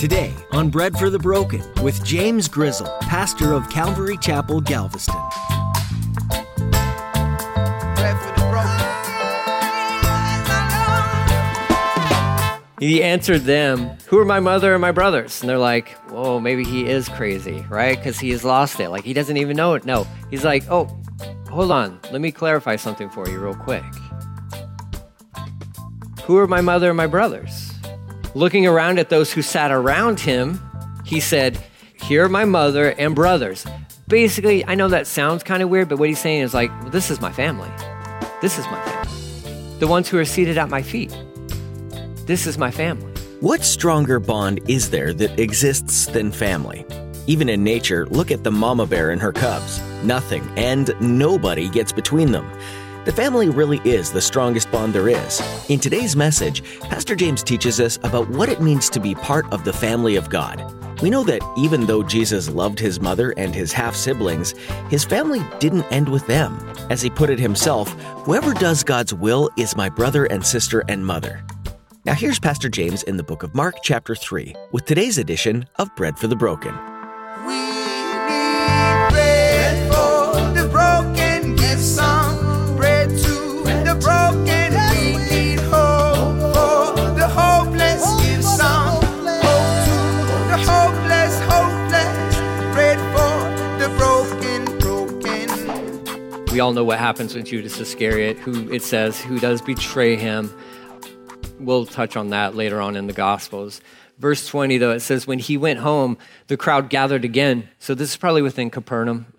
Today on Bread for the Broken with James Grizzle, pastor of Calvary Chapel, Galveston. He answered them, Who are my mother and my brothers? And they're like, Whoa, maybe he is crazy, right? Because he has lost it. Like he doesn't even know it. No. He's like, Oh, hold on. Let me clarify something for you, real quick. Who are my mother and my brothers? Looking around at those who sat around him, he said, Here are my mother and brothers. Basically, I know that sounds kind of weird, but what he's saying is like, This is my family. This is my family. The ones who are seated at my feet. This is my family. What stronger bond is there that exists than family? Even in nature, look at the mama bear and her cubs. Nothing and nobody gets between them. The family really is the strongest bond there is. In today's message, Pastor James teaches us about what it means to be part of the family of God. We know that even though Jesus loved his mother and his half siblings, his family didn't end with them. As he put it himself, whoever does God's will is my brother and sister and mother. Now, here's Pastor James in the book of Mark, chapter 3, with today's edition of Bread for the Broken. We We all know what happens with Judas Iscariot, who it says, who does betray him. We'll touch on that later on in the Gospels. Verse 20, though, it says, When he went home, the crowd gathered again. So this is probably within Capernaum.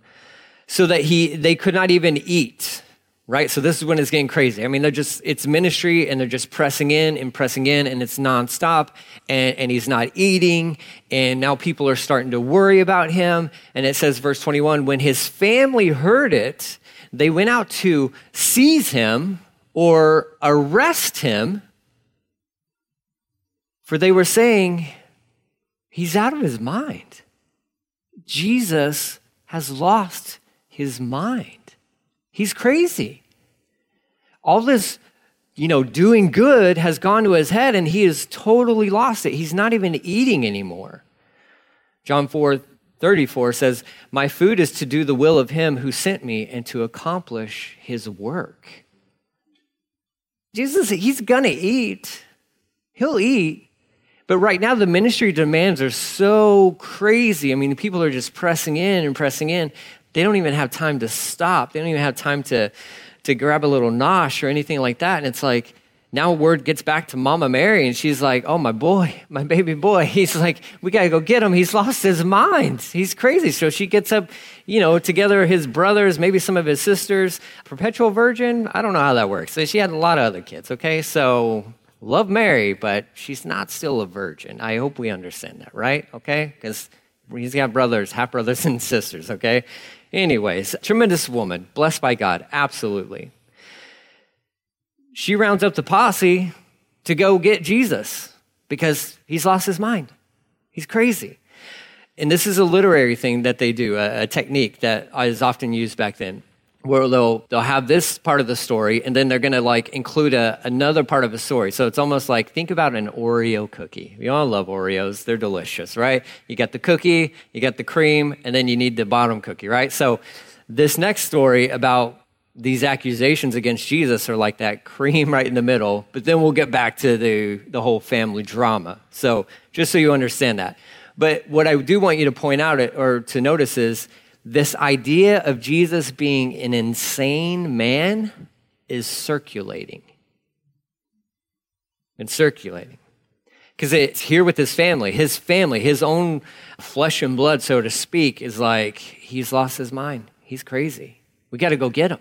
So that he they could not even eat. Right? So this is when it's getting crazy. I mean, they're just, it's ministry and they're just pressing in and pressing in and it's nonstop and, and he's not eating. And now people are starting to worry about him. And it says, verse 21, when his family heard it, they went out to seize him or arrest him for they were saying, He's out of his mind. Jesus has lost his mind. He's crazy. All this, you know, doing good has gone to his head and he has totally lost it. He's not even eating anymore. John 4 34 says, My food is to do the will of him who sent me and to accomplish his work. Jesus, he's gonna eat. He'll eat. But right now, the ministry demands are so crazy. I mean, people are just pressing in and pressing in. They don't even have time to stop. They don't even have time to, to grab a little nosh or anything like that. And it's like, now word gets back to Mama Mary, and she's like, Oh, my boy, my baby boy. He's like, We got to go get him. He's lost his mind. He's crazy. So she gets up, you know, together his brothers, maybe some of his sisters. Perpetual virgin, I don't know how that works. So she had a lot of other kids, okay? So love Mary, but she's not still a virgin. I hope we understand that, right? Okay? Because he's got brothers, half brothers and sisters, okay? Anyways, tremendous woman, blessed by God, absolutely. She rounds up the posse to go get Jesus because he's lost his mind. He's crazy. And this is a literary thing that they do, a, a technique that is often used back then where they'll they'll have this part of the story and then they're going to like include a, another part of the story. So it's almost like think about an oreo cookie. We all love oreos. They're delicious right? You got the cookie you got the cream and then you need the bottom cookie right? So this next story about these accusations against jesus are like that cream right in the middle but then we'll get back to the the whole family drama so just so you understand that but what i do want you to point out or to notice is this idea of Jesus being an insane man is circulating. It's circulating. Because it's here with his family. His family, his own flesh and blood, so to speak, is like, he's lost his mind. He's crazy. We got to go get him.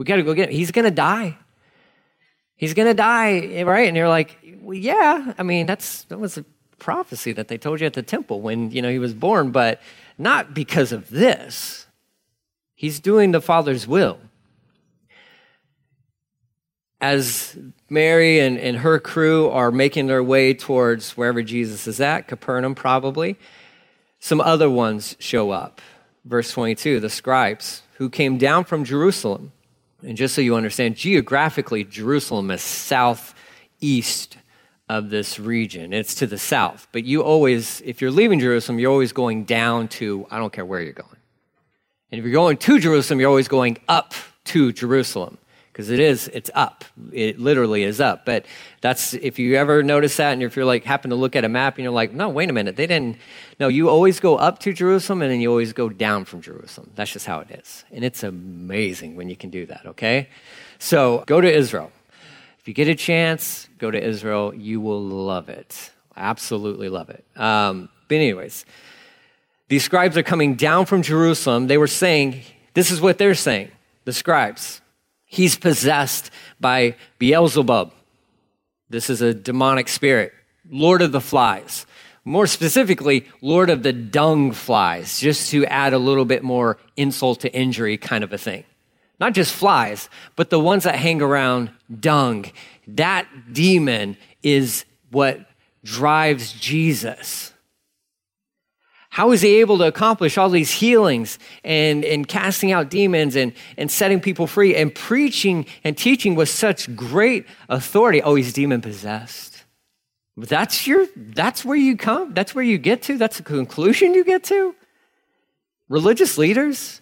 We got to go get him. He's going to die. He's going to die, right? And you're like, well, yeah. I mean, that's that was a prophecy that they told you at the temple when, you know, he was born, but not because of this. He's doing the Father's will. As Mary and, and her crew are making their way towards wherever Jesus is at, Capernaum probably, some other ones show up. Verse 22 the scribes who came down from Jerusalem. And just so you understand, geographically, Jerusalem is southeast of this region. It's to the south. But you always, if you're leaving Jerusalem, you're always going down to, I don't care where you're going. And if you're going to Jerusalem, you're always going up to Jerusalem because it is, it's up. It literally is up. But that's, if you ever notice that and if you're like, happen to look at a map and you're like, no, wait a minute, they didn't, no, you always go up to Jerusalem and then you always go down from Jerusalem. That's just how it is. And it's amazing when you can do that, okay? So go to Israel. If you get a chance, go to Israel. You will love it. Absolutely love it. Um, but, anyways, these scribes are coming down from Jerusalem. They were saying, this is what they're saying, the scribes. He's possessed by Beelzebub. This is a demonic spirit, Lord of the flies. More specifically, Lord of the dung flies, just to add a little bit more insult to injury kind of a thing. Not just flies, but the ones that hang around dung. That demon is what drives Jesus. How is he able to accomplish all these healings and, and casting out demons and, and setting people free and preaching and teaching with such great authority? Oh, he's demon possessed. That's your that's where you come, that's where you get to, that's the conclusion you get to. Religious leaders,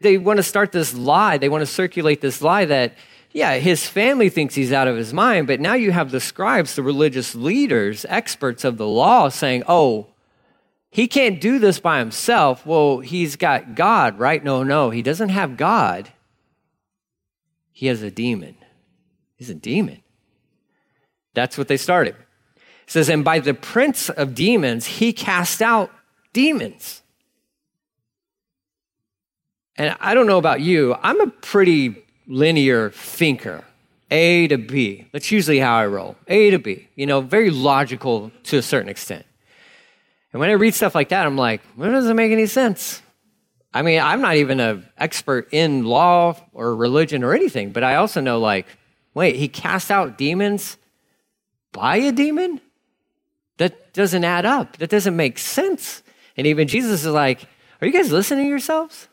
they want to start this lie, they want to circulate this lie that, yeah, his family thinks he's out of his mind, but now you have the scribes, the religious leaders, experts of the law saying, oh, he can't do this by himself. Well, he's got God, right? No, no, he doesn't have God. He has a demon. He's a demon. That's what they started. It says, and by the prince of demons, he cast out demons. And I don't know about you, I'm a pretty linear thinker. A to B. That's usually how I roll. A to B. You know, very logical to a certain extent. And when I read stuff like that, I'm like, well, doesn't make any sense. I mean, I'm not even an expert in law or religion or anything, but I also know, like, wait, he cast out demons by a demon? That doesn't add up. That doesn't make sense. And even Jesus is like, are you guys listening to yourselves?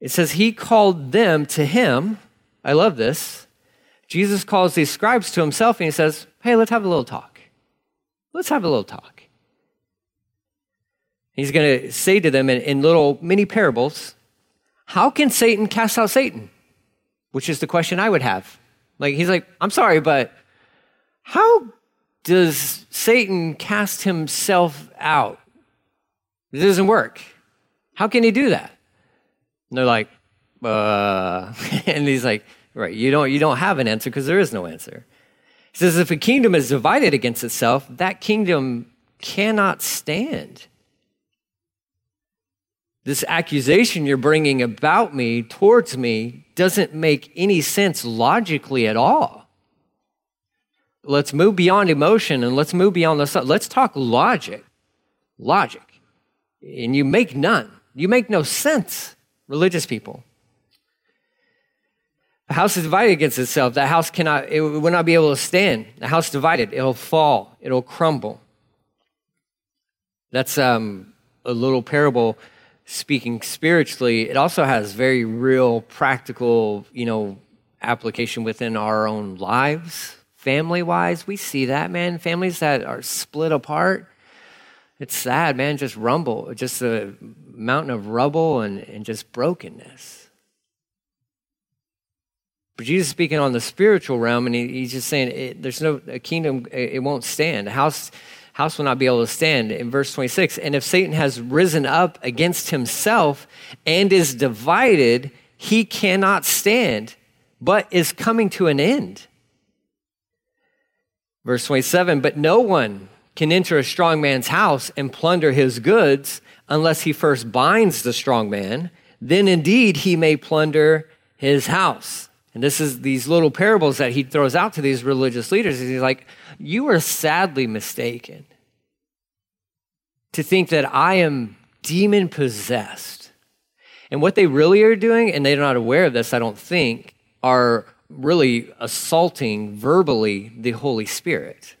It says he called them to him. I love this. Jesus calls these scribes to himself and he says, Hey, let's have a little talk. Let's have a little talk. He's going to say to them in, in little mini parables, How can Satan cast out Satan? Which is the question I would have. Like, he's like, I'm sorry, but how does Satan cast himself out? It doesn't work. How can he do that? And they're like, uh, and he's like, right, you don't, you don't have an answer because there is no answer. He says, if a kingdom is divided against itself, that kingdom cannot stand. This accusation you're bringing about me, towards me, doesn't make any sense logically at all. Let's move beyond emotion and let's move beyond the. Let's talk logic. Logic. And you make none. You make no sense religious people. A house is divided against itself. That house cannot, it will not be able to stand. The house divided, it'll fall, it'll crumble. That's um, a little parable speaking spiritually. It also has very real, practical, you know, application within our own lives, family wise. We see that, man. Families that are split apart it's sad, man, just rumble, just a mountain of rubble and, and just brokenness. But Jesus is speaking on the spiritual realm, and he, he's just saying it, there's no a kingdom, it, it won't stand. A house, house will not be able to stand. In verse 26, and if Satan has risen up against himself and is divided, he cannot stand, but is coming to an end. Verse 27, but no one can enter a strong man's house and plunder his goods unless he first binds the strong man. Then indeed he may plunder his house. And this is these little parables that he throws out to these religious leaders. He's like, You are sadly mistaken to think that I am demon possessed. And what they really are doing, and they're not aware of this, I don't think, are really assaulting verbally the Holy Spirit.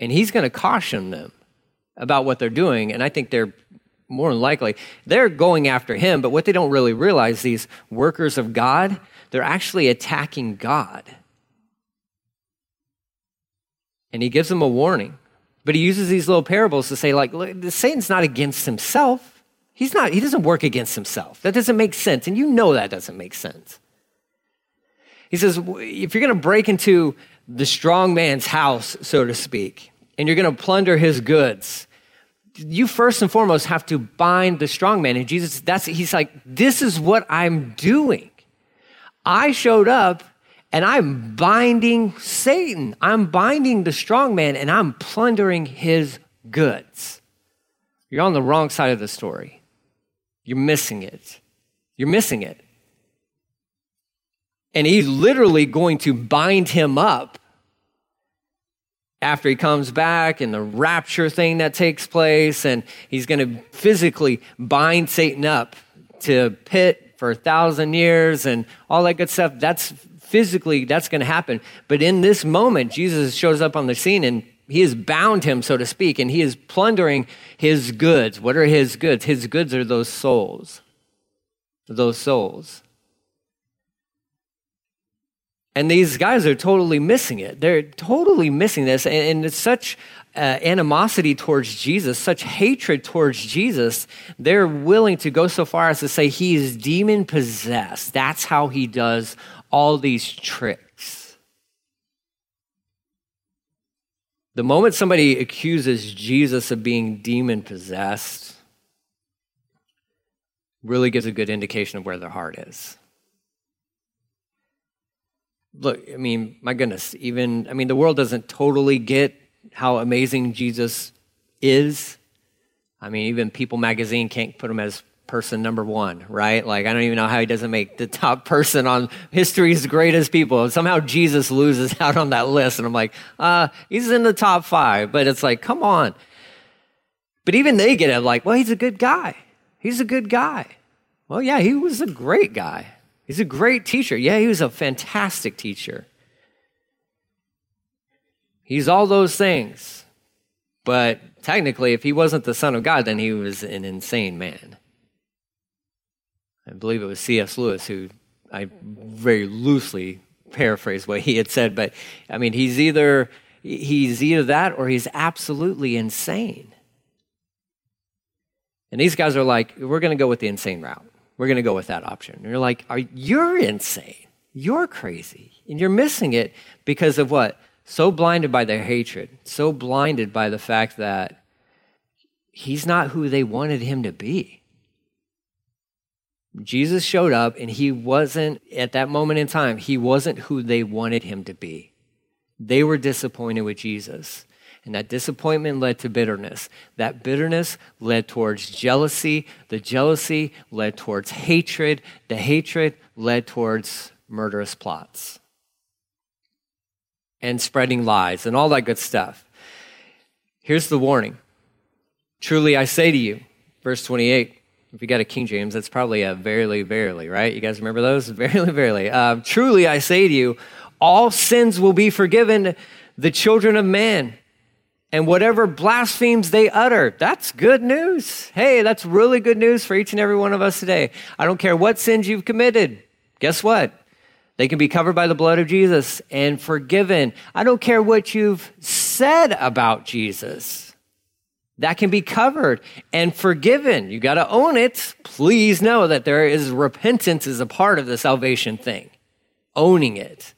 And he's going to caution them about what they're doing. And I think they're more than likely, they're going after him. But what they don't really realize, these workers of God, they're actually attacking God. And he gives them a warning. But he uses these little parables to say, like, look, Satan's not against himself. He's not, he doesn't work against himself. That doesn't make sense. And you know that doesn't make sense. He says, if you're going to break into the strong man's house, so to speak, and you're going to plunder his goods, you first and foremost have to bind the strong man. And Jesus, that's, he's like, this is what I'm doing. I showed up and I'm binding Satan. I'm binding the strong man and I'm plundering his goods. You're on the wrong side of the story. You're missing it. You're missing it. And he's literally going to bind him up after he comes back and the rapture thing that takes place. And he's going to physically bind Satan up to pit for a thousand years and all that good stuff. That's physically, that's going to happen. But in this moment, Jesus shows up on the scene and he has bound him, so to speak, and he is plundering his goods. What are his goods? His goods are those souls. Those souls. And these guys are totally missing it. They're totally missing this. And, it's such uh, animosity towards Jesus, such hatred towards Jesus, they're willing to go so far as to say he is demon possessed. That's how he does all these tricks. The moment somebody accuses Jesus of being demon possessed, really gives a good indication of where their heart is look, I mean, my goodness, even, I mean, the world doesn't totally get how amazing Jesus is. I mean, even People magazine can't put him as person number one, right? Like, I don't even know how he doesn't make the top person on history's greatest people. Somehow Jesus loses out on that list. And I'm like, uh, he's in the top five, but it's like, come on. But even they get it like, well, he's a good guy. He's a good guy. Well, yeah, he was a great guy. He's a great teacher. Yeah, he was a fantastic teacher. He's all those things. But technically, if he wasn't the Son of God, then he was an insane man. I believe it was C.S. Lewis who I very loosely paraphrase what he had said, but I mean, he's either he's either that or he's absolutely insane. And these guys are like, we're going to go with the insane route. We're going to go with that option. And you're like, are, you're insane. You're crazy. And you're missing it because of what? So blinded by their hatred, so blinded by the fact that he's not who they wanted him to be. Jesus showed up and he wasn't, at that moment in time, he wasn't who they wanted him to be. They were disappointed with Jesus. And that disappointment led to bitterness. That bitterness led towards jealousy. The jealousy led towards hatred. The hatred led towards murderous plots and spreading lies and all that good stuff. Here's the warning Truly I say to you, verse 28. If you got a King James, that's probably a verily, verily, right? You guys remember those? Verily, verily. Um, Truly I say to you, all sins will be forgiven the children of man and whatever blasphemes they utter. That's good news. Hey, that's really good news for each and every one of us today. I don't care what sins you've committed. Guess what? They can be covered by the blood of Jesus and forgiven. I don't care what you've said about Jesus. That can be covered and forgiven. You got to own it. Please know that there is repentance is a part of the salvation thing. Owning it.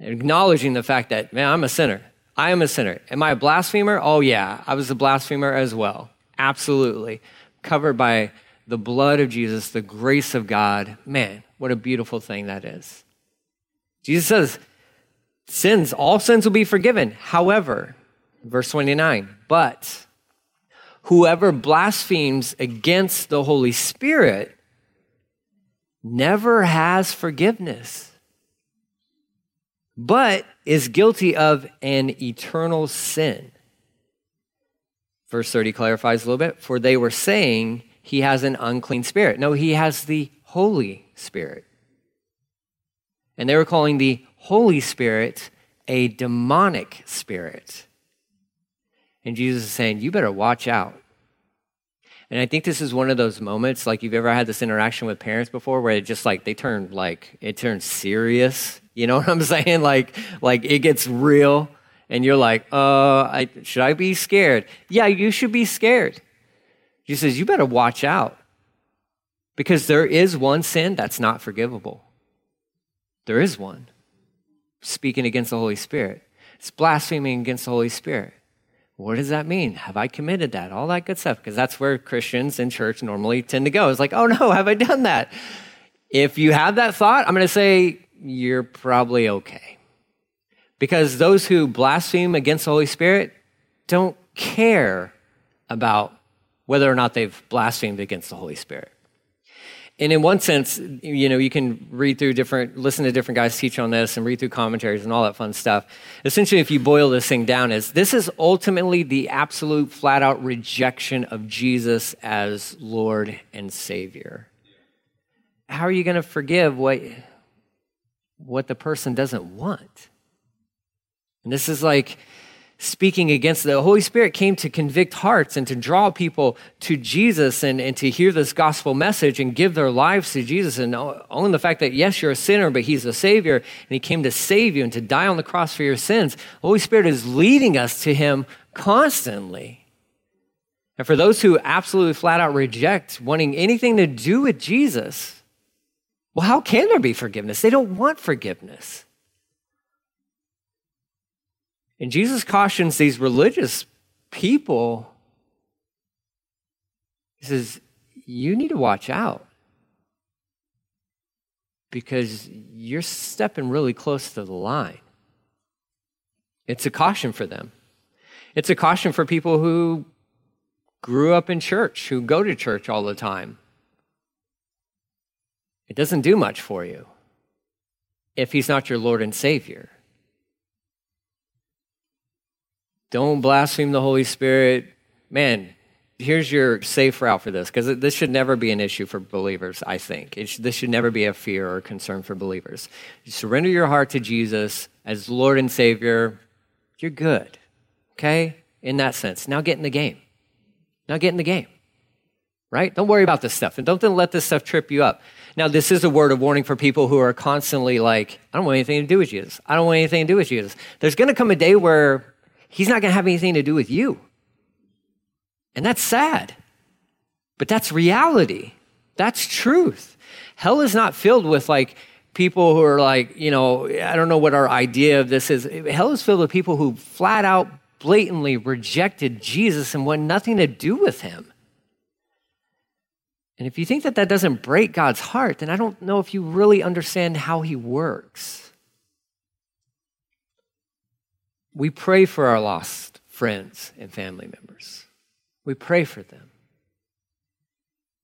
Acknowledging the fact that, man, I'm a sinner. I am a sinner. Am I a blasphemer? Oh, yeah, I was a blasphemer as well. Absolutely. Covered by the blood of Jesus, the grace of God. Man, what a beautiful thing that is. Jesus says, sins, all sins will be forgiven. However, verse 29, but whoever blasphemes against the Holy Spirit never has forgiveness but is guilty of an eternal sin. Verse 30 clarifies a little bit. For they were saying he has an unclean spirit. No, he has the Holy Spirit. And they were calling the Holy Spirit a demonic spirit. And Jesus is saying, You better watch out. And I think this is one of those moments, like you've ever had this interaction with parents before, where it just like they turn like it turns serious you know what I'm saying? Like, like it gets real and you're like, uh, I, should I be scared? Yeah, you should be scared. Jesus says, you better watch out because there is one sin that's not forgivable. There is one speaking against the Holy Spirit, it's blaspheming against the Holy Spirit. What does that mean? Have I committed that? All that good stuff, because that's where Christians in church normally tend to go. It's like, oh no, have I done that? If you have that thought, I'm going to say you're probably okay. Because those who blaspheme against the Holy Spirit don't care about whether or not they've blasphemed against the Holy Spirit. And in one sense, you know, you can read through different, listen to different guys teach on this and read through commentaries and all that fun stuff. Essentially, if you boil this thing down, is this is ultimately the absolute flat out rejection of Jesus as Lord and Savior. How are you going to forgive what, what the person doesn't want? And this is like, speaking against the Holy Spirit came to convict hearts and to draw people to Jesus and, and to hear this gospel message and give their lives to Jesus and own the fact that, yes, you're a sinner, but He's a Savior and He came to save you and to die on the cross for your sins. The Holy Spirit is leading us to Him constantly. And for those who absolutely flat out reject wanting anything to do with Jesus, well, how can there be forgiveness? They don't want forgiveness. And Jesus cautions these religious people. He says, You need to watch out because you're stepping really close to the line. It's a caution for them. It's a caution for people who grew up in church, who go to church all the time. It doesn't do much for you if he's not your Lord and Savior. Don't blaspheme the Holy Spirit. Man, here's your safe route for this because this should never be an issue for believers, I think. Should, this should never be a fear or concern for believers. You surrender your heart to Jesus as Lord and Savior, you're good, okay? In that sense. Now get in the game. Now get in the game, right? Don't worry about this stuff and don't let this stuff trip you up. Now, this is a word of warning for people who are constantly like, I don't want anything to do with Jesus. I don't want anything to do with Jesus. There's going to come a day where he's not going to have anything to do with you. And that's sad. But that's reality. That's truth. Hell is not filled with like people who are like, you know, I don't know what our idea of this is. Hell is filled with people who flat out, blatantly rejected Jesus and want nothing to do with him. And if you think that that doesn't break God's heart, then I don't know if you really understand how he works. We pray for our lost friends and family members. We pray for them.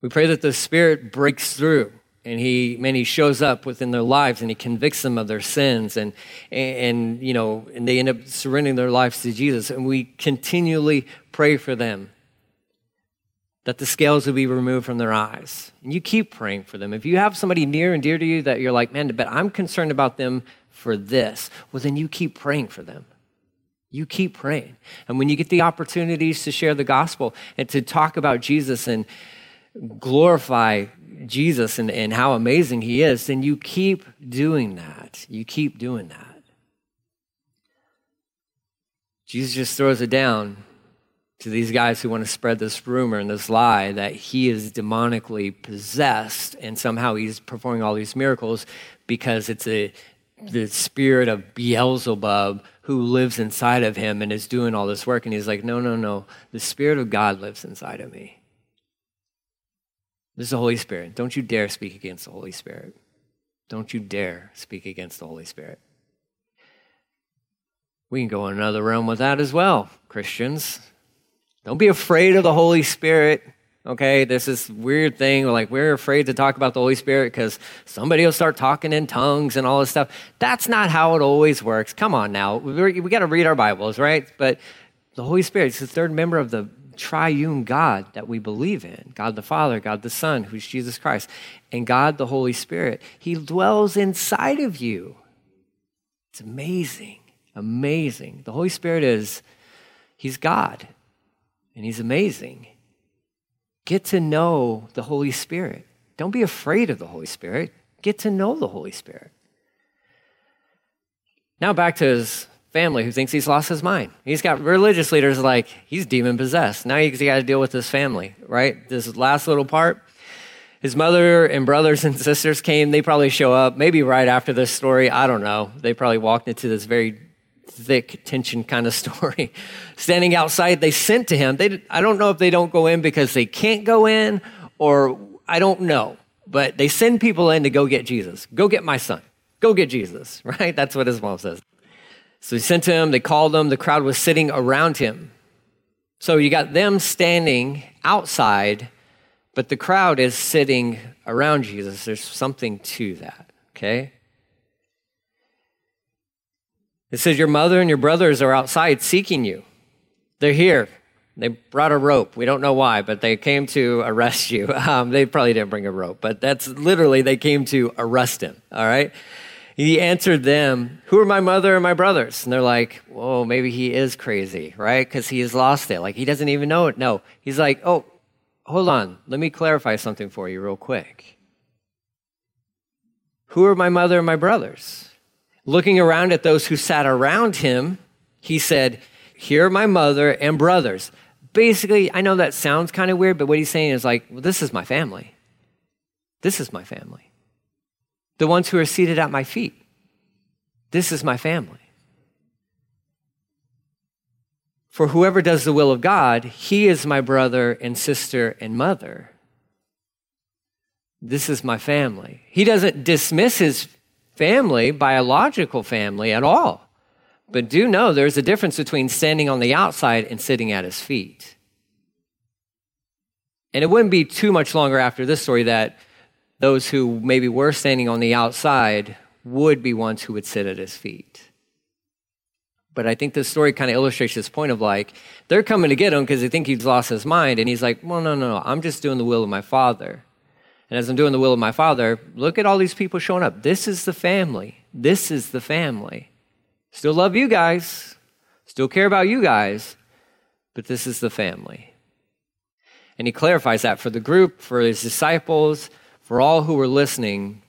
We pray that the Spirit breaks through and he man he shows up within their lives and he convicts them of their sins and, and and you know and they end up surrendering their lives to jesus and we continually pray for them that the scales will be removed from their eyes and you keep praying for them if you have somebody near and dear to you that you're like man but i'm concerned about them for this well then you keep praying for them you keep praying. And when you get the opportunities to share the gospel and to talk about Jesus and glorify Jesus and, and how amazing he is, then you keep doing that. You keep doing that. Jesus just throws it down to these guys who want to spread this rumor and this lie that he is demonically possessed and somehow he's performing all these miracles because it's a the spirit of Beelzebub who lives inside of him and is doing all this work. And he's like, no, no, no. The Spirit of God lives inside of me. This is the Holy Spirit. Don't you dare speak against the Holy Spirit. Don't you dare speak against the Holy Spirit. We can go in another realm with that as well, Christians. Don't be afraid of the Holy Spirit okay? This is weird thing. Like, we're afraid to talk about the Holy Spirit because somebody will start talking in tongues and all this stuff. That's not how it always works. Come on now. we we got to read our Bibles, right? But the Holy Spirit is the third member of the triune God that we believe in God the Father, God the Son, who's Jesus Christ, and God the Holy Spirit. He dwells inside of you. It's amazing, amazing. The Holy Spirit is, He's God, and He's amazing. Get to know the Holy Spirit. Don't be afraid of the Holy Spirit. Get to know the Holy Spirit. Now back to his family who thinks he's lost his mind. He's got religious leaders like, he's demon possessed. Now he's got to deal with his family, right? This last little part. His mother and brothers and sisters came. They probably show up, maybe right after this story. I don't know. They probably walked into this very thick tension kind of story. Standing outside, they sent to him. They, I don't know if they don't go in because they can't go in or I don't know, but they send people in to go get Jesus. Go get my son. Go get Jesus, right? That's what his mom says. So he sent to him, they called him, the crowd was sitting around him. So you got them standing outside, but the crowd is sitting around Jesus. There's something to that, okay? It says, Your mother and your brothers are outside seeking you. They're here. They brought a rope. We don't know why, but they came to arrest you. Um, they probably didn't bring a rope, but that's literally, they came to arrest him, all right? He answered them, Who are my mother and my brothers? And they're like, Whoa, maybe he is crazy, right? Because he has lost it. Like, he doesn't even know it. No. He's like, Oh, hold on. Let me clarify something for you, real quick. Who are my mother and my brothers? Looking around at those who sat around him, he said, Here are my mother and brothers. Basically, I know that sounds kind of weird, but what he's saying is like, well, this is my family. This is my family. The ones who are seated at my feet. This is my family. For whoever does the will of God, he is my brother and sister and mother. This is my family. He doesn't dismiss his family, biological family, at all. But do know there's a difference between standing on the outside and sitting at his feet. And it wouldn't be too much longer after this story that those who maybe were standing on the outside would be ones who would sit at his feet. But I think this story kind of illustrates this point of like, they're coming to get him because they think he's lost his mind. And he's like, well, no, no, no, I'm just doing the will of my father. And as I'm doing the will of my father, look at all these people showing up. This is the family. This is the family. Still love you guys, still care about you guys, but this is the family. And he clarifies that for the group, for his disciples, for all who were listening.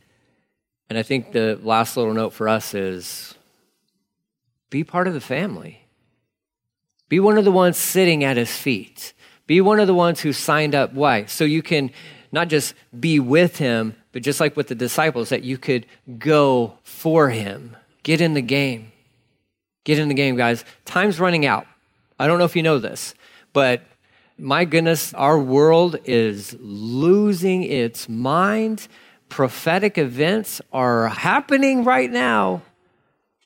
And I think the last little note for us is be part of the family. Be one of the ones sitting at his feet. Be one of the ones who signed up. Why? So you can not just be with him, but just like with the disciples, that you could go for him. Get in the game. Get in the game, guys. Time's running out. I don't know if you know this, but my goodness, our world is losing its mind. Prophetic events are happening right now.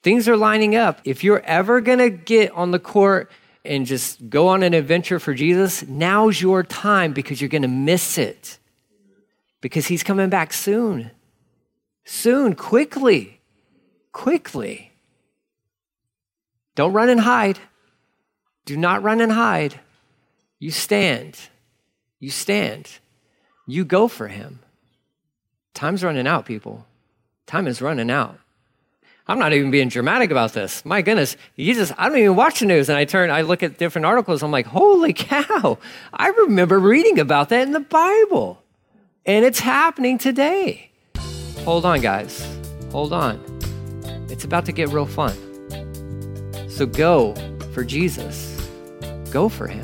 Things are lining up. If you're ever going to get on the court and just go on an adventure for Jesus, now's your time because you're going to miss it. Because he's coming back soon. Soon, quickly, quickly. Don't run and hide. Do not run and hide. You stand. You stand. You go for him. Time's running out, people. Time is running out. I'm not even being dramatic about this. My goodness, you just, I don't even watch the news. And I turn, I look at different articles. I'm like, holy cow. I remember reading about that in the Bible. And it's happening today. Hold on, guys. Hold on. It's about to get real fun. So go for Jesus. Go for him.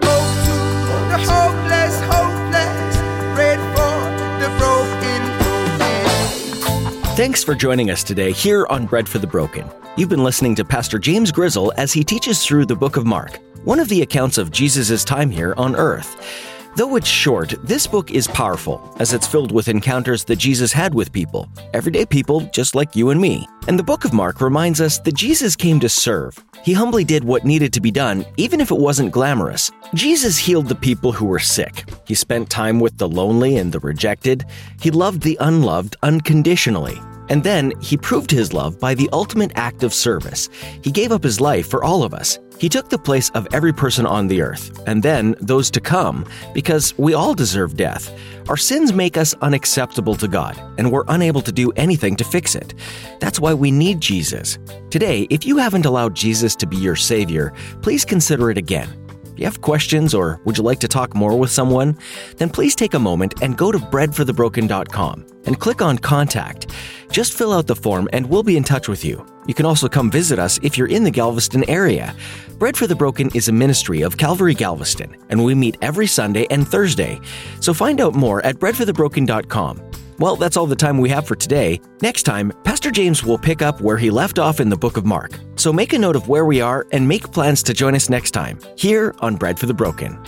the hopeless, hopeless, bread for the broken, broken. Thanks for joining us today here on Bread for the Broken. You've been listening to Pastor James Grizzle as he teaches through the book of Mark, one of the accounts of Jesus' time here on earth. Though it's short, this book is powerful as it's filled with encounters that Jesus had with people, everyday people just like you and me. And the book of Mark reminds us that Jesus came to serve. He humbly did what needed to be done, even if it wasn't glamorous. Jesus healed the people who were sick. He spent time with the lonely and the rejected. He loved the unloved unconditionally. And then he proved his love by the ultimate act of service. He gave up his life for all of us. He took the place of every person on the earth, and then those to come, because we all deserve death. Our sins make us unacceptable to God, and we're unable to do anything to fix it. That's why we need Jesus. Today, if you haven't allowed Jesus to be your Savior, please consider it again. You have questions or would you like to talk more with someone? Then please take a moment and go to breadforthebroken.com and click on Contact. Just fill out the form and we'll be in touch with you. You can also come visit us if you're in the Galveston area. Bread for the Broken is a ministry of Calvary Galveston, and we meet every Sunday and Thursday. So find out more at breadforthebroken.com. Well, that's all the time we have for today. Next time, Pastor James will pick up where he left off in the book of Mark. So make a note of where we are and make plans to join us next time, here on Bread for the Broken.